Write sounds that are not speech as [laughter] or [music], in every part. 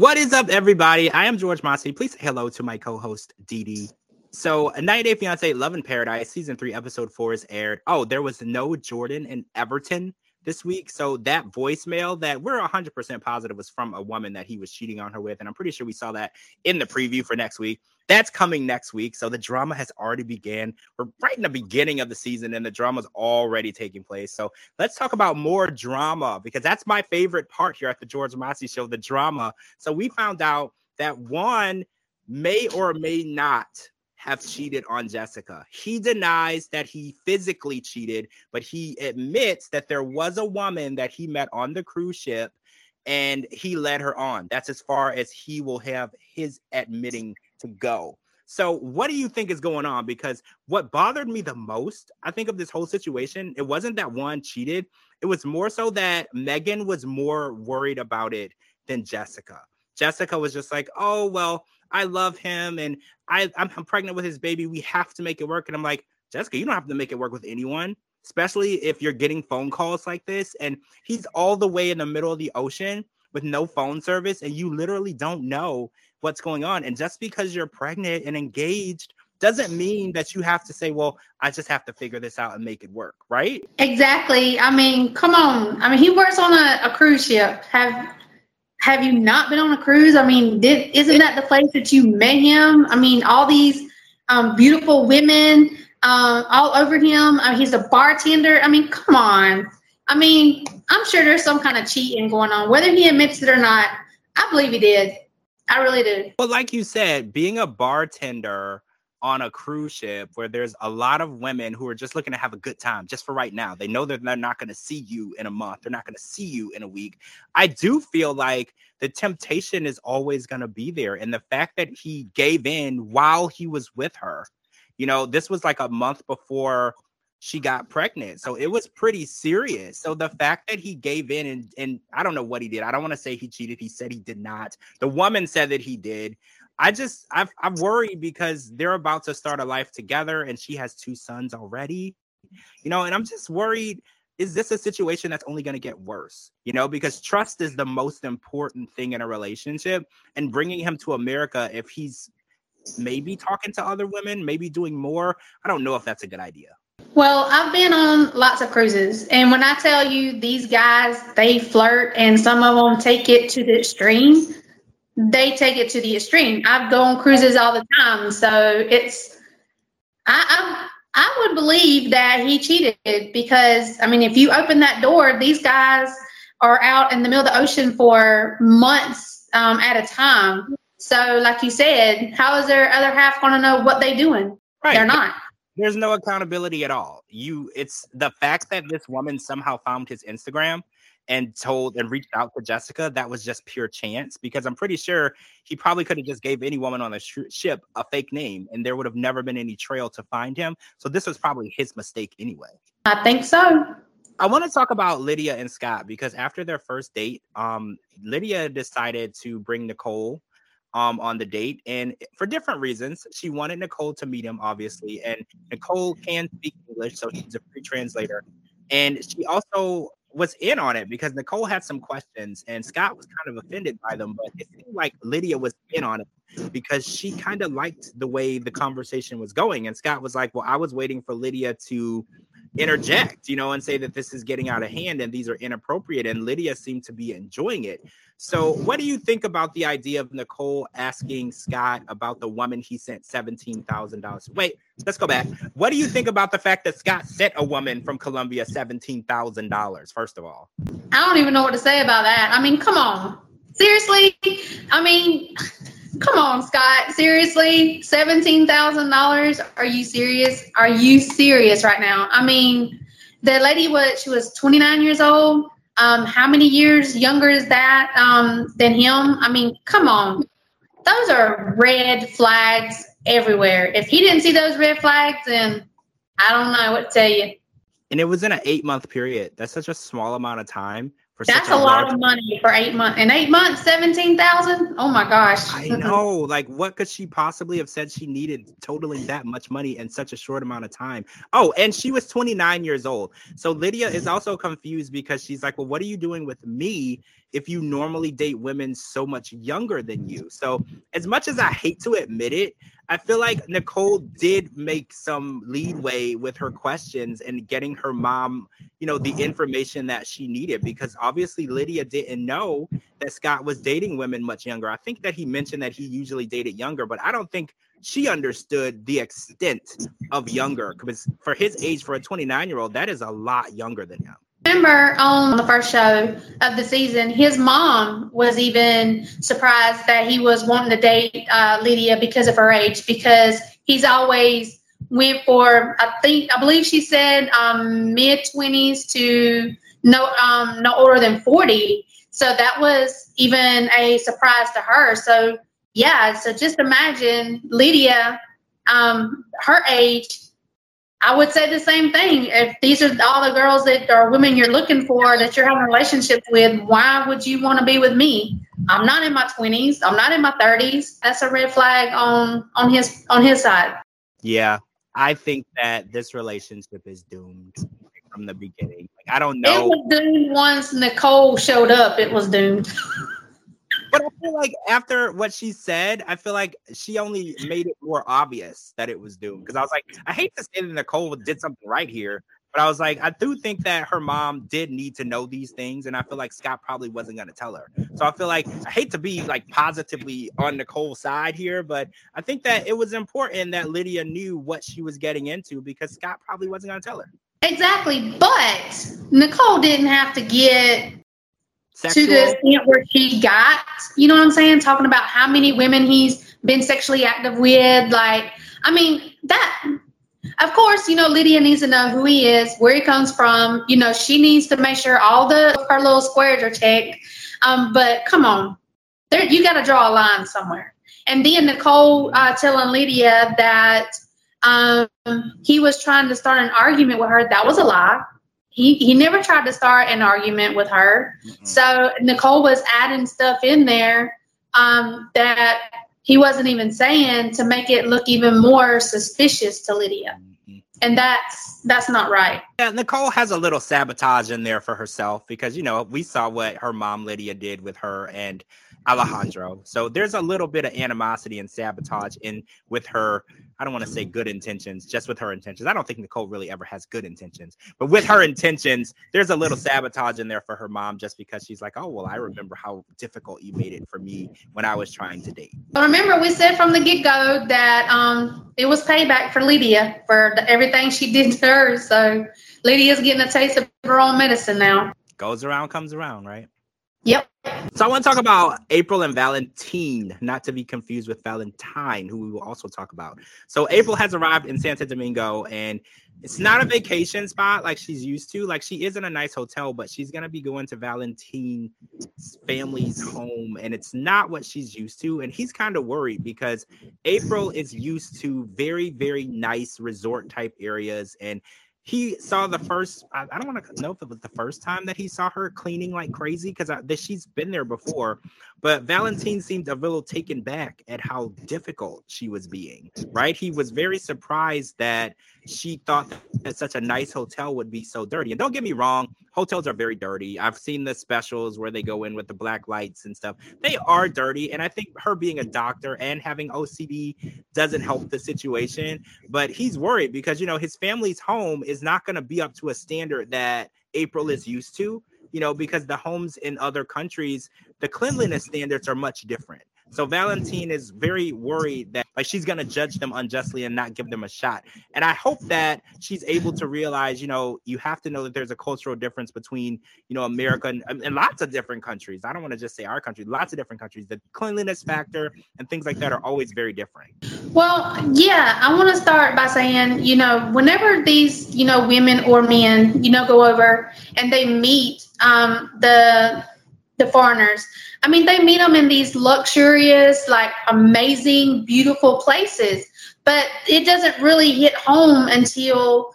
What is up, everybody? I am George Mossey. Please say hello to my co-host Dee So, a 90 Day Fiance Love in Paradise season three, episode four is aired. Oh, there was no Jordan in Everton this week. So that voicemail that we're 100% positive was from a woman that he was cheating on her with. And I'm pretty sure we saw that in the preview for next week. That's coming next week. So the drama has already began. We're right in the beginning of the season and the drama's already taking place. So let's talk about more drama because that's my favorite part here at the George Mossey show, the drama. So we found out that Juan may or may not have cheated on Jessica. He denies that he physically cheated, but he admits that there was a woman that he met on the cruise ship and he led her on. That's as far as he will have his admitting to go. So, what do you think is going on? Because what bothered me the most, I think, of this whole situation, it wasn't that Juan cheated. It was more so that Megan was more worried about it than Jessica. Jessica was just like, oh, well, I love him and I, I'm, I'm pregnant with his baby. We have to make it work. And I'm like, Jessica, you don't have to make it work with anyone, especially if you're getting phone calls like this. And he's all the way in the middle of the ocean with no phone service, and you literally don't know what's going on. And just because you're pregnant and engaged doesn't mean that you have to say, well, I just have to figure this out and make it work, right? Exactly. I mean, come on. I mean, he works on a, a cruise ship. Have have you not been on a cruise? I mean, did isn't that the place that you met him? I mean, all these um, beautiful women uh, all over him. I mean, he's a bartender. I mean, come on. I mean, I'm sure there's some kind of cheating going on, whether he admits it or not. I believe he did. I really do. But like you said, being a bartender on a cruise ship where there's a lot of women who are just looking to have a good time just for right now. They know that they're not going to see you in a month, they're not going to see you in a week. I do feel like the temptation is always going to be there. And the fact that he gave in while he was with her, you know, this was like a month before she got pregnant. So it was pretty serious. So the fact that he gave in and, and I don't know what he did. I don't want to say he cheated. He said he did not. The woman said that he did. I just I've, I'm worried because they're about to start a life together, and she has two sons already. You know, and I'm just worried. Is this a situation that's only going to get worse? You know, because trust is the most important thing in a relationship, and bringing him to America, if he's maybe talking to other women, maybe doing more, I don't know if that's a good idea. Well, I've been on lots of cruises, and when I tell you these guys, they flirt, and some of them take it to the extreme they take it to the extreme. I've gone on cruises all the time, so it's I, I I would believe that he cheated because I mean, if you open that door, these guys are out in the middle of the ocean for months um, at a time. So, like you said, how is their other half going to know what they're doing? Right. They're not. There's no accountability at all. You, it's the fact that this woman somehow found his Instagram and told and reached out to Jessica, that was just pure chance because I'm pretty sure he probably could have just gave any woman on the sh- ship a fake name and there would have never been any trail to find him. So this was probably his mistake anyway. I think so. I want to talk about Lydia and Scott because after their first date, um, Lydia decided to bring Nicole um, on the date, and for different reasons. She wanted Nicole to meet him, obviously, and Nicole can speak English, so she's a free translator. And she also was in on it because Nicole had some questions and Scott was kind of offended by them, but it seemed like Lydia was in on it because she kind of liked the way the conversation was going. And Scott was like, Well, I was waiting for Lydia to interject, you know, and say that this is getting out of hand and these are inappropriate. And Lydia seemed to be enjoying it. So, what do you think about the idea of Nicole asking Scott about the woman he sent $17,000? Wait, let's go back. What do you think about the fact that Scott sent a woman from Colombia $17,000, first of all? I don't even know what to say about that. I mean, come on. Seriously? I mean, [laughs] come on, Scott. Seriously? $17,000? Are you serious? Are you serious right now? I mean, the lady was, she was 29 years old um, how many years younger is that um, than him? I mean, come on. Those are red flags everywhere. If he didn't see those red flags, then I don't know what to tell you. And it was in an eight month period. That's such a small amount of time That's a, a lot of money for eight months. In eight months, seventeen thousand. Oh my gosh! I know. like, what could she possibly have said she needed totaling that much money in such a short amount of time? Oh, and she was twenty nine years old. So Lydia is also confused because she's like, "Well, what are you doing with me if you normally date women so much younger than you. So, as much as I hate to admit it, I feel like Nicole did make some leadway with her questions and getting her mom, you know, the information that she needed because obviously Lydia didn't know that Scott was dating women much younger. I think that he mentioned that he usually dated younger, but I don't think she understood the extent of younger because for his age, for a 29 year old, that is a lot younger than him remember on the first show of the season, his mom was even surprised that he was wanting to date uh, Lydia because of her age, because he's always went for I think I believe she said um, mid twenties to no um, no older than forty. So that was even a surprise to her. So yeah, so just imagine Lydia, um, her age I would say the same thing. If these are all the girls that are women you're looking for that you're having relationships with, why would you want to be with me? I'm not in my 20s. I'm not in my 30s. That's a red flag on on his on his side. Yeah, I think that this relationship is doomed from the beginning. Like, I don't know. It was doomed once Nicole showed up. It was doomed. but I feel like after what she said, I feel like she only made it more obvious that it was doomed. Because I was like, I hate to say that Nicole did something right here, but I was like, I do think that her mom did need to know these things, and I feel like Scott probably wasn't going to tell her. So I feel like I hate to be like positively on Nicole's side here, but I think that it was important that Lydia knew what she was getting into because Scott probably wasn't going to tell her. Exactly, but Nicole didn't have to get Sexual. to the extent where she got, you know what I'm saying? Talking about how many women he's been sexually active with. Like, I mean, that, of course, you know, Lydia needs to know who he is, where he comes from. You know, she needs to make sure all the her little squares are checked. Um, but come on, there you got to draw a line somewhere. And then Nicole uh, telling Lydia that um, he was trying to start an argument with her. That was a lie he he never tried to start an argument with her. Mm-hmm. So Nicole was adding stuff in there um, that he wasn't even saying to make it look even more suspicious to Lydia. Mm-hmm. And that's that's not right. Yeah, Nicole has a little sabotage in there for herself because you know we saw what her mom Lydia did with her and Alejandro. So there's a little bit of animosity and sabotage in with her. I don't want to say good intentions, just with her intentions. I don't think Nicole really ever has good intentions, but with her intentions, there's a little sabotage in there for her mom just because she's like, oh, well, I remember how difficult you made it for me when I was trying to date. But remember, we said from the get go that um, it was payback for Lydia for the, everything she did to her. So Lydia's getting a taste of her own medicine now. Goes around, comes around, right? Yep. So I want to talk about April and Valentine, not to be confused with Valentine, who we will also talk about. So April has arrived in Santo Domingo, and it's not a vacation spot like she's used to. Like she is in a nice hotel, but she's gonna be going to Valentine's family's home, and it's not what she's used to. And he's kind of worried because April is used to very, very nice resort type areas, and he saw the first i, I don't want to know if it was the first time that he saw her cleaning like crazy because she's been there before but valentine seemed a little taken back at how difficult she was being right? He was very surprised that she thought that such a nice hotel would be so dirty and don't get me wrong hotels are very dirty. I've seen the specials where they go in with the black lights and stuff. They are dirty and i think her being a doctor and having ocd doesn't help the situation but he's worried because you know his family's home is not going to be up to a standard that April is used to, you know, because the homes in other countries, the cleanliness standards are much different. So Valentine is very worried that like she's gonna judge them unjustly and not give them a shot. And I hope that she's able to realize, you know, you have to know that there's a cultural difference between, you know, America and, and lots of different countries. I don't want to just say our country, lots of different countries. The cleanliness factor and things like that are always very different. Well, yeah, I want to start by saying, you know, whenever these, you know, women or men, you know, go over and they meet um, the the foreigners. I mean, they meet them in these luxurious, like amazing, beautiful places, but it doesn't really hit home until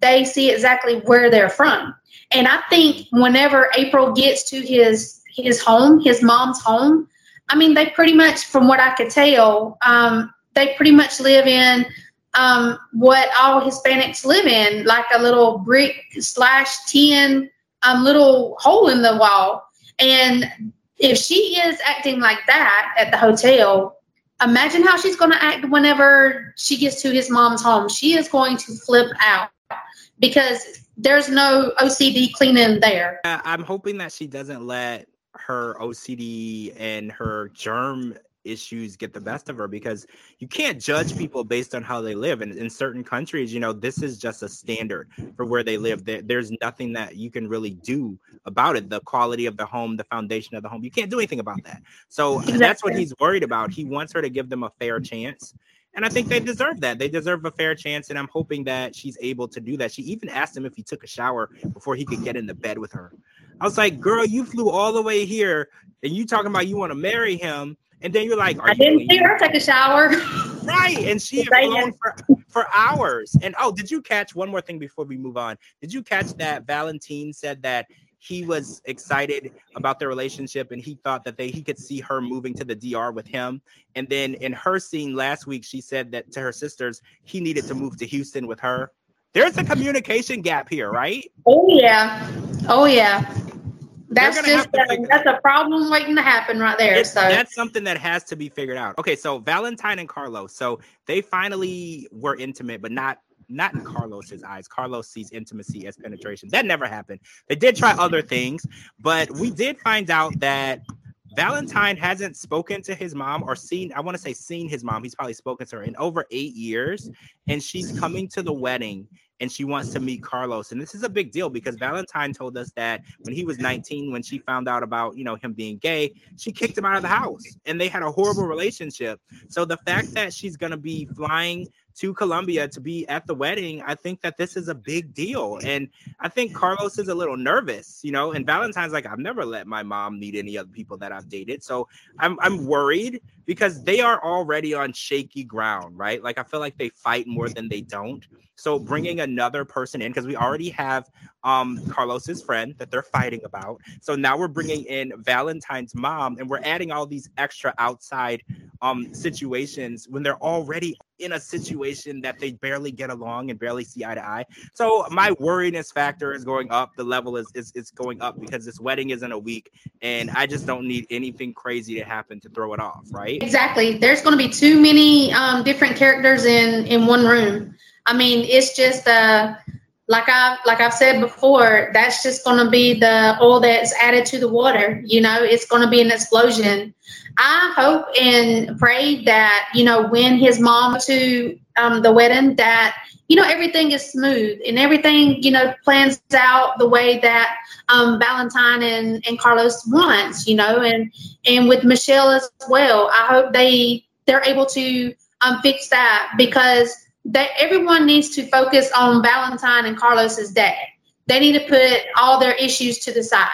they see exactly where they're from. And I think whenever April gets to his his home, his mom's home, I mean, they pretty much, from what I could tell, um, they pretty much live in um, what all Hispanics live in, like a little brick slash tin um, little hole in the wall. And if she is acting like that at the hotel, imagine how she's going to act whenever she gets to his mom's home. She is going to flip out because there's no OCD cleaning there. I'm hoping that she doesn't let her OCD and her germ issues get the best of her because you can't judge people based on how they live. And in certain countries, you know, this is just a standard for where they live. There, there's nothing that you can really do about it. The quality of the home, the foundation of the home, you can't do anything about that. So uh, exactly. that's what he's worried about. He wants her to give them a fair chance. And I think they deserve that. They deserve a fair chance. And I'm hoping that she's able to do that. She even asked him if he took a shower before he could get in the bed with her. I was like, girl, you flew all the way here and you talking about you want to marry him and then you're like, I didn't see her take a shower. [laughs] Right. And she had flown for, for hours. And oh, did you catch one more thing before we move on? Did you catch that Valentine said that he was excited about their relationship and he thought that they he could see her moving to the DR with him. And then in her scene last week, she said that to her sisters, he needed to move to Houston with her. There's a communication gap here, right? Oh yeah. Oh yeah. That's just that's a problem waiting to happen right there. It's, so that's something that has to be figured out. Okay, so Valentine and Carlos, so they finally were intimate, but not not in Carlos's eyes. Carlos sees intimacy as penetration. That never happened. They did try other things, but we did find out that Valentine hasn't spoken to his mom or seen, I want to say seen his mom. He's probably spoken to her in over eight years. And she's coming to the wedding and she wants to meet Carlos. And this is a big deal because Valentine told us that when he was 19, when she found out about, you know, him being gay, she kicked him out of the house and they had a horrible relationship. So the fact that she's to be flying to Colombia to be at the wedding, I think that this is a big deal. And I think Carlos is a little nervous, you know, and Valentine's like, I've never let my mom meet any other people that I've dated. So I'm I'm worried because they are already on shaky ground, right? Like I feel like they fight more than they don't. So bringing another person in because we already have um Carlos's friend that they're fighting about. So now we're bringing in Valentine's mom and we're adding all these extra outside um situations when they're already in a situation that they barely get along and barely see eye to eye. So my worriness factor is going up. The level is is, is going up because this wedding is in a week and I just don't need anything crazy to happen to throw it off, right? Exactly. There's going to be too many um, different characters in in one room. I mean, it's just uh like I like I've said before, that's just going to be the oil that's added to the water. You know, it's going to be an explosion. I hope and pray that you know when his mom to um, the wedding that you know everything is smooth and everything you know plans out the way that um, Valentine and, and Carlos wants. You know, and and with Michelle as well. I hope they they're able to um, fix that because that everyone needs to focus on Valentine and Carlos's dad. They need to put all their issues to the side.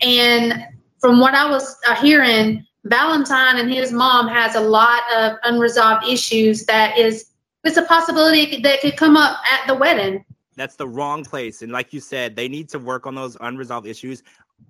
And from what I was uh, hearing, Valentine and his mom has a lot of unresolved issues that is it's a possibility that could come up at the wedding. That's the wrong place. And like you said, they need to work on those unresolved issues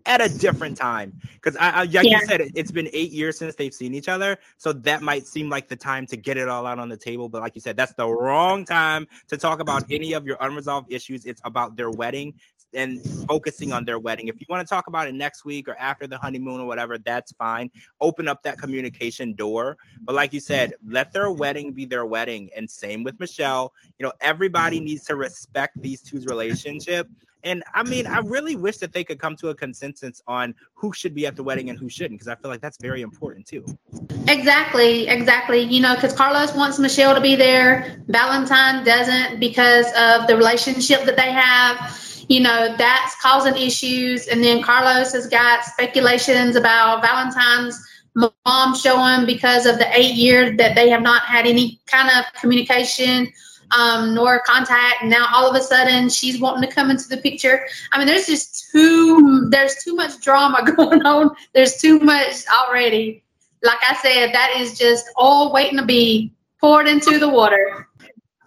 at a different time. Because I, I, like yeah. you said, it, it's been eight years since they've seen each other, so that might seem like the time to get it all out on the table. But like you said, that's the wrong time to talk about any of your unresolved issues. It's about their wedding and focusing on their wedding. If you want to talk about it next week or after the honeymoon or whatever, that's fine. Open up that communication door. But like you said, let their wedding be their wedding. And same with Michelle. You know, everybody needs to respect these two's relationship and I mean, I really wish that they could come to a consensus on who should be at the wedding and who shouldn't, because I feel like that's very important too. Exactly, exactly. You know, because Carlos wants Michelle to be there, Valentine doesn't because of the relationship that they have. You know, that's causing issues. And then Carlos has got speculations about Valentine's mom showing because of the eight years that they have not had any kind of communication um, nor contact. Now all of a sudden she's wanting to come into the picture. I mean, there's just too there's too much drama [laughs] going on. There's too much already. Like I said, that is just all waiting to be poured into the water.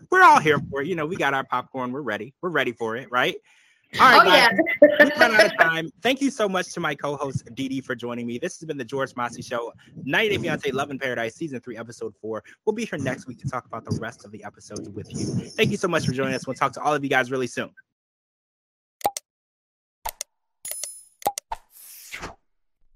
We're all here for it. You know, we got our popcorn. We're ready. We're ready for it, right? All right, oh, guys. Yeah. out of [laughs] time. Thank you so much to my co-host Dee for joining me. This has been the George Mossey Show, 90 Day Fiance Love in Paradise, Season 3, Episode 4. We'll be here next week to talk about the rest of the episodes with you. Thank you so much for joining us. We'll talk to all of you guys really soon.